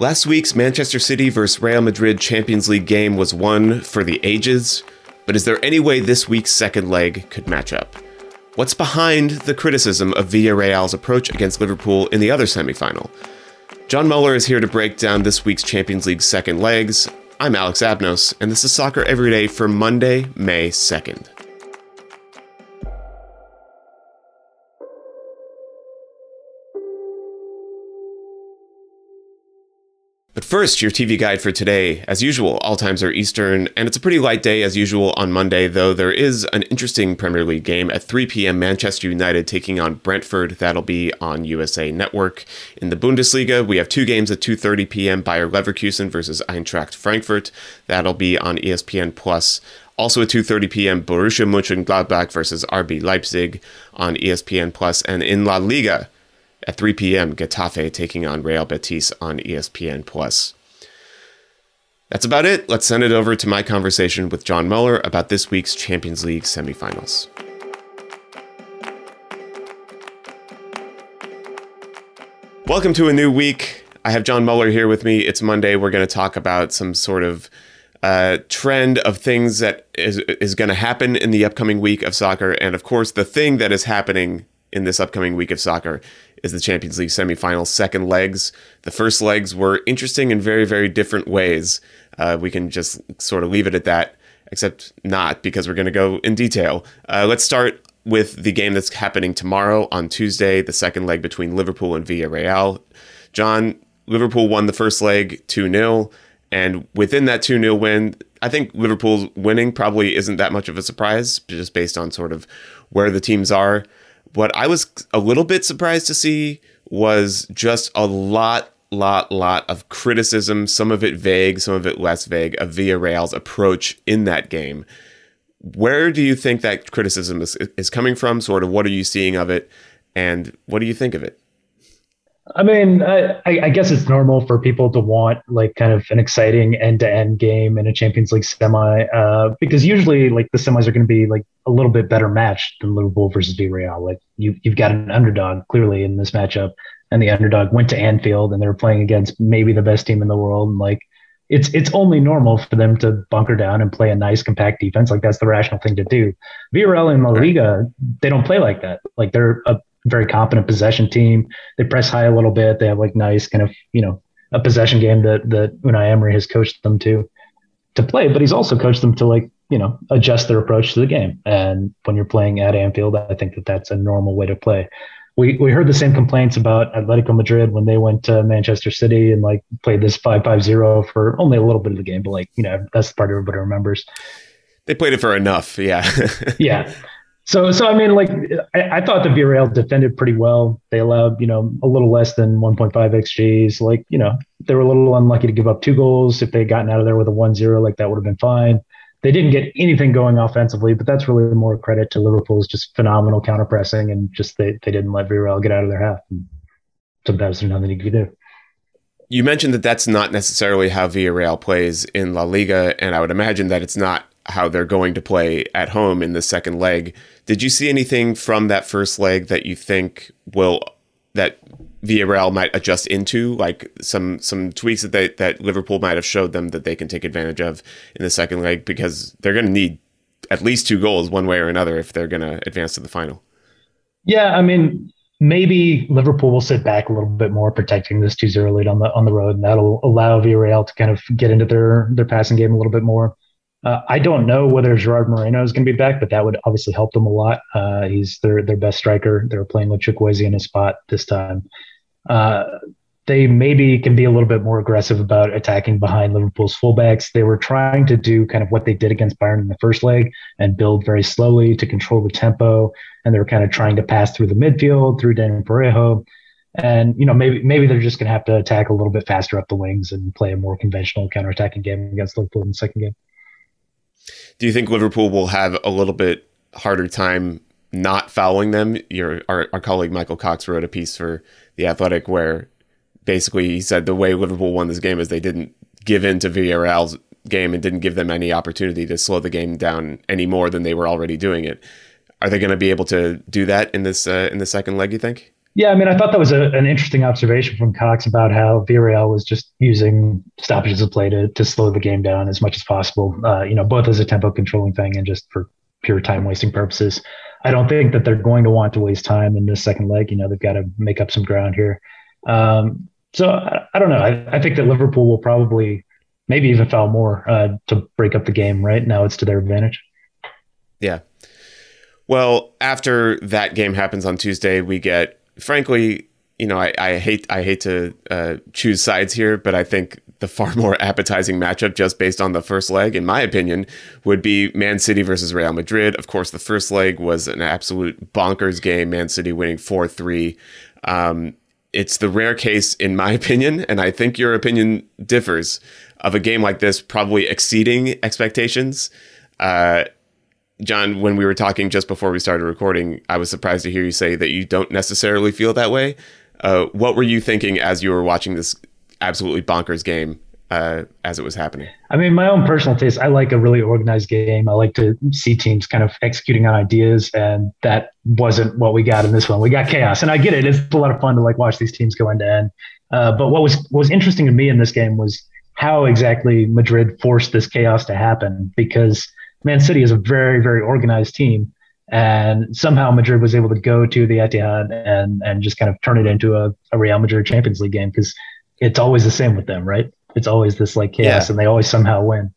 Last week's Manchester City vs. Real Madrid Champions League game was one for the ages, but is there any way this week's second leg could match up? What's behind the criticism of Villarreal's approach against Liverpool in the other semifinal? John Muller is here to break down this week's Champions League second legs. I'm Alex Abnos, and this is Soccer Every Day for Monday, May 2nd. But first, your TV guide for today. As usual, all times are Eastern, and it's a pretty light day as usual on Monday, though there is an interesting Premier League game at 3 p.m. Manchester United taking on Brentford. That'll be on USA Network. In the Bundesliga, we have two games at 2:30 p.m. Bayer Leverkusen versus Eintracht Frankfurt. That'll be on ESPN Plus. Also at 2:30 p.m. Borussia Mönchengladbach versus RB Leipzig on ESPN Plus, and in La Liga. At 3 p.m., Getafe taking on Real Betis on ESPN Plus. That's about it. Let's send it over to my conversation with John Muller about this week's Champions League semifinals. Welcome to a new week. I have John Muller here with me. It's Monday. We're going to talk about some sort of uh, trend of things that is is going to happen in the upcoming week of soccer, and of course, the thing that is happening in this upcoming week of soccer is the Champions League semifinal second legs. The first legs were interesting in very, very different ways. Uh, we can just sort of leave it at that, except not because we're going to go in detail. Uh, let's start with the game that's happening tomorrow on Tuesday, the second leg between Liverpool and Villarreal. John, Liverpool won the first leg 2 0. And within that 2 0 win, I think Liverpool's winning probably isn't that much of a surprise, just based on sort of where the teams are. What I was a little bit surprised to see was just a lot, lot, lot of criticism, some of it vague, some of it less vague, of Villarreal's approach in that game. Where do you think that criticism is, is coming from? Sort of what are you seeing of it? And what do you think of it? I mean, I, I, guess it's normal for people to want like kind of an exciting end-to-end game in a Champions League semi, uh, because usually like the semis are going to be like a little bit better matched than Liverpool versus Villarreal. Like you, you've got an underdog clearly in this matchup, and the underdog went to Anfield and they're playing against maybe the best team in the world. And like it's it's only normal for them to bunker down and play a nice compact defense. Like that's the rational thing to do. Villarreal in La Liga, they don't play like that. Like they're a very competent possession team. They press high a little bit. They have like nice kind of you know a possession game that that Unai Emery has coached them to to play, but he's also coached them to like you know adjust their approach to the game. And when you're playing at Anfield, I think that that's a normal way to play. We we heard the same complaints about Atletico Madrid when they went to Manchester City and like played this five five zero for only a little bit of the game, but like you know that's the part everybody remembers. They played it for enough, yeah. yeah. So, so I mean, like, I, I, thought the Villarreal defended pretty well. They allowed, you know, a little less than 1.5 xGs. Like, you know, they were a little unlucky to give up two goals. If they had gotten out of there with a 1-0, like that would have been fine. They didn't get anything going offensively, but that's really more credit to Liverpool's just phenomenal counter pressing and just they, they didn't let Villarreal get out of their half. And sometimes there's nothing you can do. You mentioned that that's not necessarily how Villarreal plays in La Liga, and I would imagine that it's not how they're going to play at home in the second leg. Did you see anything from that first leg that you think will that Villarreal might adjust into, like some some tweaks that they, that Liverpool might have showed them that they can take advantage of in the second leg because they're going to need at least two goals one way or another if they're going to advance to the final. Yeah, I mean, maybe Liverpool will sit back a little bit more, protecting this 2-0 lead on the on the road, and that'll allow Villarreal to kind of get into their their passing game a little bit more. Uh, I don't know whether Gerard Moreno is going to be back, but that would obviously help them a lot. Uh, he's their their best striker. They're playing with Chukwueze in his spot this time. Uh, they maybe can be a little bit more aggressive about attacking behind Liverpool's fullbacks. They were trying to do kind of what they did against Bayern in the first leg and build very slowly to control the tempo. And they were kind of trying to pass through the midfield through Daniel Parejo. And you know maybe maybe they're just going to have to attack a little bit faster up the wings and play a more conventional counterattacking game against Liverpool in the second game. Do you think Liverpool will have a little bit harder time not fouling them? Your our, our colleague Michael Cox wrote a piece for the Athletic where basically he said the way Liverpool won this game is they didn't give in to Villarreal's game and didn't give them any opportunity to slow the game down any more than they were already doing it. Are they going to be able to do that in this uh, in the second leg? You think? Yeah, I mean, I thought that was a, an interesting observation from Cox about how Villarreal was just using stoppages of play to, to slow the game down as much as possible. Uh, you know, both as a tempo controlling thing and just for pure time wasting purposes. I don't think that they're going to want to waste time in this second leg. You know, they've got to make up some ground here. Um, so I, I, don't know. I, I, think that Liverpool will probably maybe even foul more uh, to break up the game. Right now, it's to their advantage. Yeah. Well, after that game happens on Tuesday, we get, frankly, you know, I, I hate I hate to uh, choose sides here, but I think the far more appetizing matchup, just based on the first leg, in my opinion, would be Man City versus Real Madrid. Of course, the first leg was an absolute bonkers game. Man City winning four three. Um, it's the rare case, in my opinion, and I think your opinion differs, of a game like this probably exceeding expectations. Uh, John, when we were talking just before we started recording, I was surprised to hear you say that you don't necessarily feel that way. Uh, what were you thinking as you were watching this absolutely bonkers game uh, as it was happening? I mean, my own personal taste, I like a really organized game. I like to see teams kind of executing on ideas, and that wasn't what we got in this one. We got chaos, and I get it. It's a lot of fun to like watch these teams go end to end. Uh, but what was what was interesting to me in this game was how exactly Madrid forced this chaos to happen because Man City is a very very organized team, and somehow Madrid was able to go to the Etihad and and just kind of turn it into a, a Real Madrid Champions League game because it's always the same with them, right? It's always this like chaos, yeah. and they always somehow win.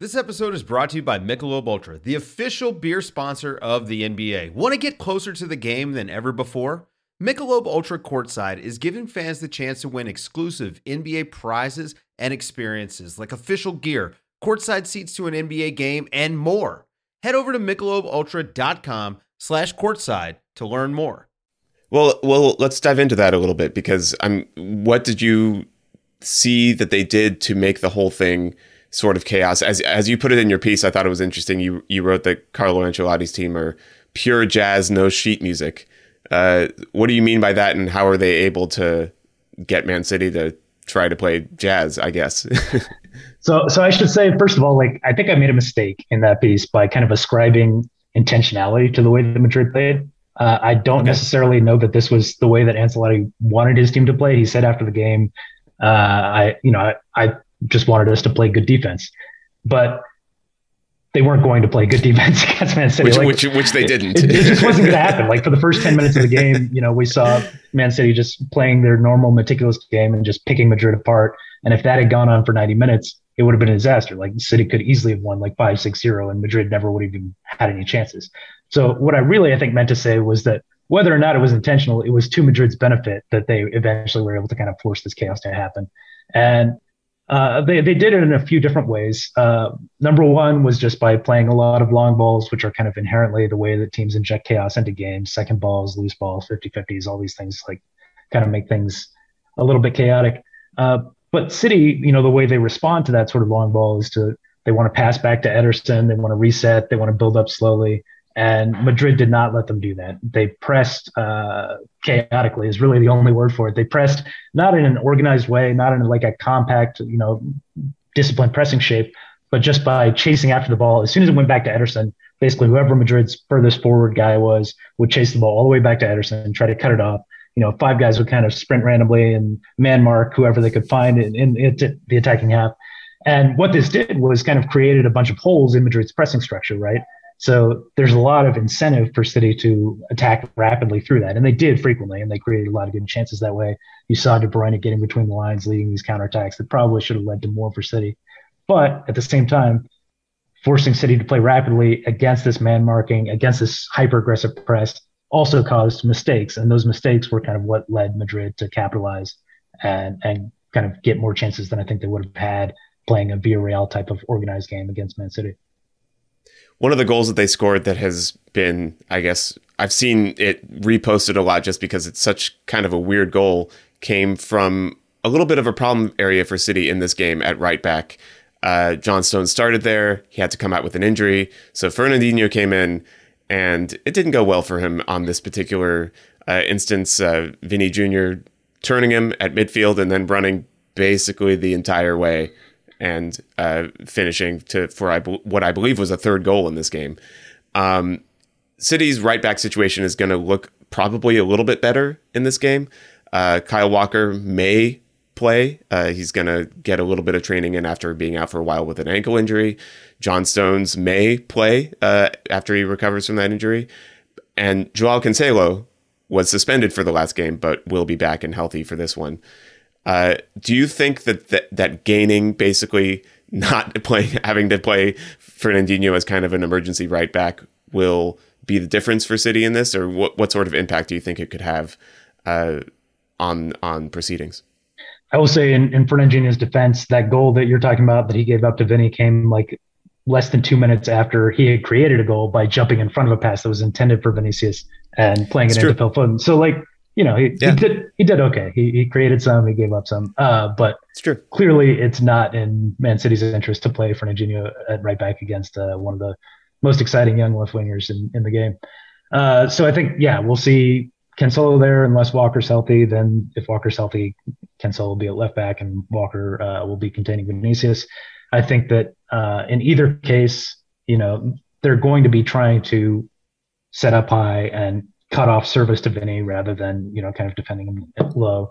This episode is brought to you by Michelob Ultra, the official beer sponsor of the NBA. Want to get closer to the game than ever before? Michelob Ultra Courtside is giving fans the chance to win exclusive NBA prizes and experiences like official gear, courtside seats to an NBA game, and more. Head over to michelobultra.com slash courtside to learn more. Well, well, let's dive into that a little bit because I'm. What did you see that they did to make the whole thing sort of chaos? As as you put it in your piece, I thought it was interesting. You you wrote that Carlo Ancelotti's team are pure jazz, no sheet music. Uh, what do you mean by that, and how are they able to get Man City to try to play jazz? I guess. so, so I should say first of all, like I think I made a mistake in that piece by kind of ascribing intentionality to the way that Madrid played. Uh, I don't okay. necessarily know that this was the way that Ancelotti wanted his team to play. He said after the game, uh, "I, you know, I, I just wanted us to play good defense," but they weren't going to play good defense against Man City, which, like, which, which, they didn't. It, it just wasn't going to happen. Like for the first ten minutes of the game, you know, we saw Man City just playing their normal, meticulous game and just picking Madrid apart. And if that had gone on for ninety minutes, it would have been a disaster. Like City could easily have won like five, six, zero, and Madrid never would have even had any chances. So what I really I think meant to say was that whether or not it was intentional, it was to Madrid's benefit that they eventually were able to kind of force this chaos to happen. And uh, they, they did it in a few different ways. Uh, number one was just by playing a lot of long balls, which are kind of inherently the way that teams inject chaos into games. Second balls, loose balls, 50 50s, all these things like kind of make things a little bit chaotic. Uh, but City, you know, the way they respond to that sort of long ball is to they want to pass back to Ederson, they want to reset, they want to build up slowly and Madrid did not let them do that. They pressed uh, chaotically is really the only word for it. They pressed not in an organized way, not in like a compact, you know, disciplined pressing shape, but just by chasing after the ball. As soon as it went back to Ederson, basically whoever Madrid's furthest forward guy was would chase the ball all the way back to Ederson and try to cut it off. You know, five guys would kind of sprint randomly and man mark whoever they could find in, in, in the attacking half. And what this did was kind of created a bunch of holes in Madrid's pressing structure, right? So there's a lot of incentive for City to attack rapidly through that. And they did frequently, and they created a lot of good chances that way. You saw De Bruyne getting between the lines, leading these counterattacks that probably should have led to more for City. But at the same time, forcing City to play rapidly against this man marking, against this hyper aggressive press, also caused mistakes. And those mistakes were kind of what led Madrid to capitalize and, and kind of get more chances than I think they would have had playing a Villarreal type of organized game against Man City one of the goals that they scored that has been, I guess, I've seen it reposted a lot just because it's such kind of a weird goal, came from a little bit of a problem area for City in this game at right back. Uh, John Stones started there. He had to come out with an injury. So Fernandinho came in, and it didn't go well for him on this particular uh, instance. Uh, Vinny Jr. turning him at midfield and then running basically the entire way and uh, finishing to for I, what I believe was a third goal in this game. Um, City's right back situation is going to look probably a little bit better in this game. Uh, Kyle Walker may play. Uh, he's going to get a little bit of training in after being out for a while with an ankle injury. John Stones may play uh, after he recovers from that injury. And Joao Cancelo was suspended for the last game, but will be back and healthy for this one. Uh, do you think that, that that gaining basically not playing, having to play Fernandinho as kind of an emergency right back will be the difference for City in this, or what what sort of impact do you think it could have uh, on on proceedings? I will say in, in Fernandinho's defense, that goal that you're talking about that he gave up to Vinny came like less than two minutes after he had created a goal by jumping in front of a pass that was intended for Vinicius and playing it into Phil Foden. So like, you know, he, yeah. he, did he did okay. He, he created some, he gave up some. Uh, but it's true. Clearly, it's not in Man City's interest to play Fernandinho at right back against uh, one of the most exciting young left wingers in, in the game. Uh, so I think, yeah, we'll see Cancelo there unless Walker's healthy. Then if Walker's healthy, Cancelo will be at left back and Walker uh, will be containing Vinicius. I think that uh, in either case, you know, they're going to be trying to set up high and cut off service to Vinny rather than, you know, kind of defending him low.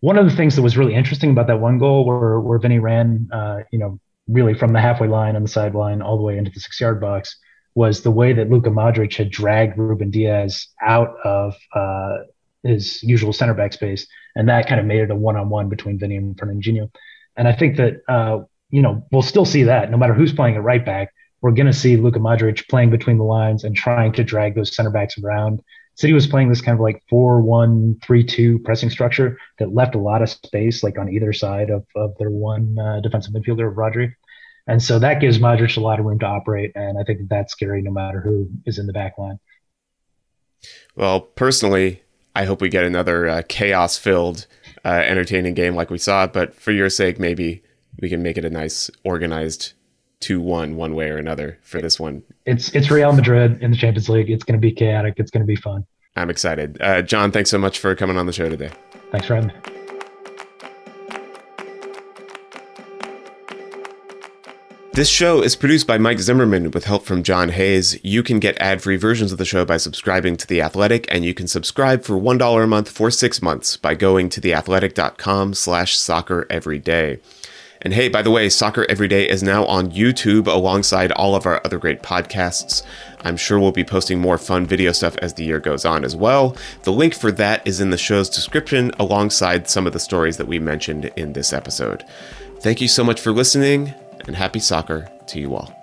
One of the things that was really interesting about that one goal where, where Vinny ran, uh, you know, really from the halfway line on the sideline all the way into the six yard box was the way that Luka Modric had dragged Ruben Dias out of uh, his usual center back space. And that kind of made it a one on one between Vinny and Fernandinho. And I think that, uh, you know, we'll still see that no matter who's playing at right back. We're going to see Luka Modric playing between the lines and trying to drag those center backs around. City was playing this kind of like 4 1 3 2 pressing structure that left a lot of space, like on either side of, of their one uh, defensive midfielder, Rodri. And so that gives Modric a lot of room to operate. And I think that's scary no matter who is in the back line. Well, personally, I hope we get another uh, chaos filled, uh, entertaining game like we saw. But for your sake, maybe we can make it a nice, organized 2 1 one way or another for this one. It's, it's Real Madrid in the Champions League. It's going to be chaotic. It's going to be fun. I'm excited. Uh, John, thanks so much for coming on the show today. Thanks for having me. This show is produced by Mike Zimmerman with help from John Hayes. You can get ad-free versions of the show by subscribing to The Athletic, and you can subscribe for $1 a month for six months by going to theathletic.com slash soccer every day. And hey, by the way, Soccer Every Day is now on YouTube alongside all of our other great podcasts. I'm sure we'll be posting more fun video stuff as the year goes on as well. The link for that is in the show's description alongside some of the stories that we mentioned in this episode. Thank you so much for listening and happy soccer to you all.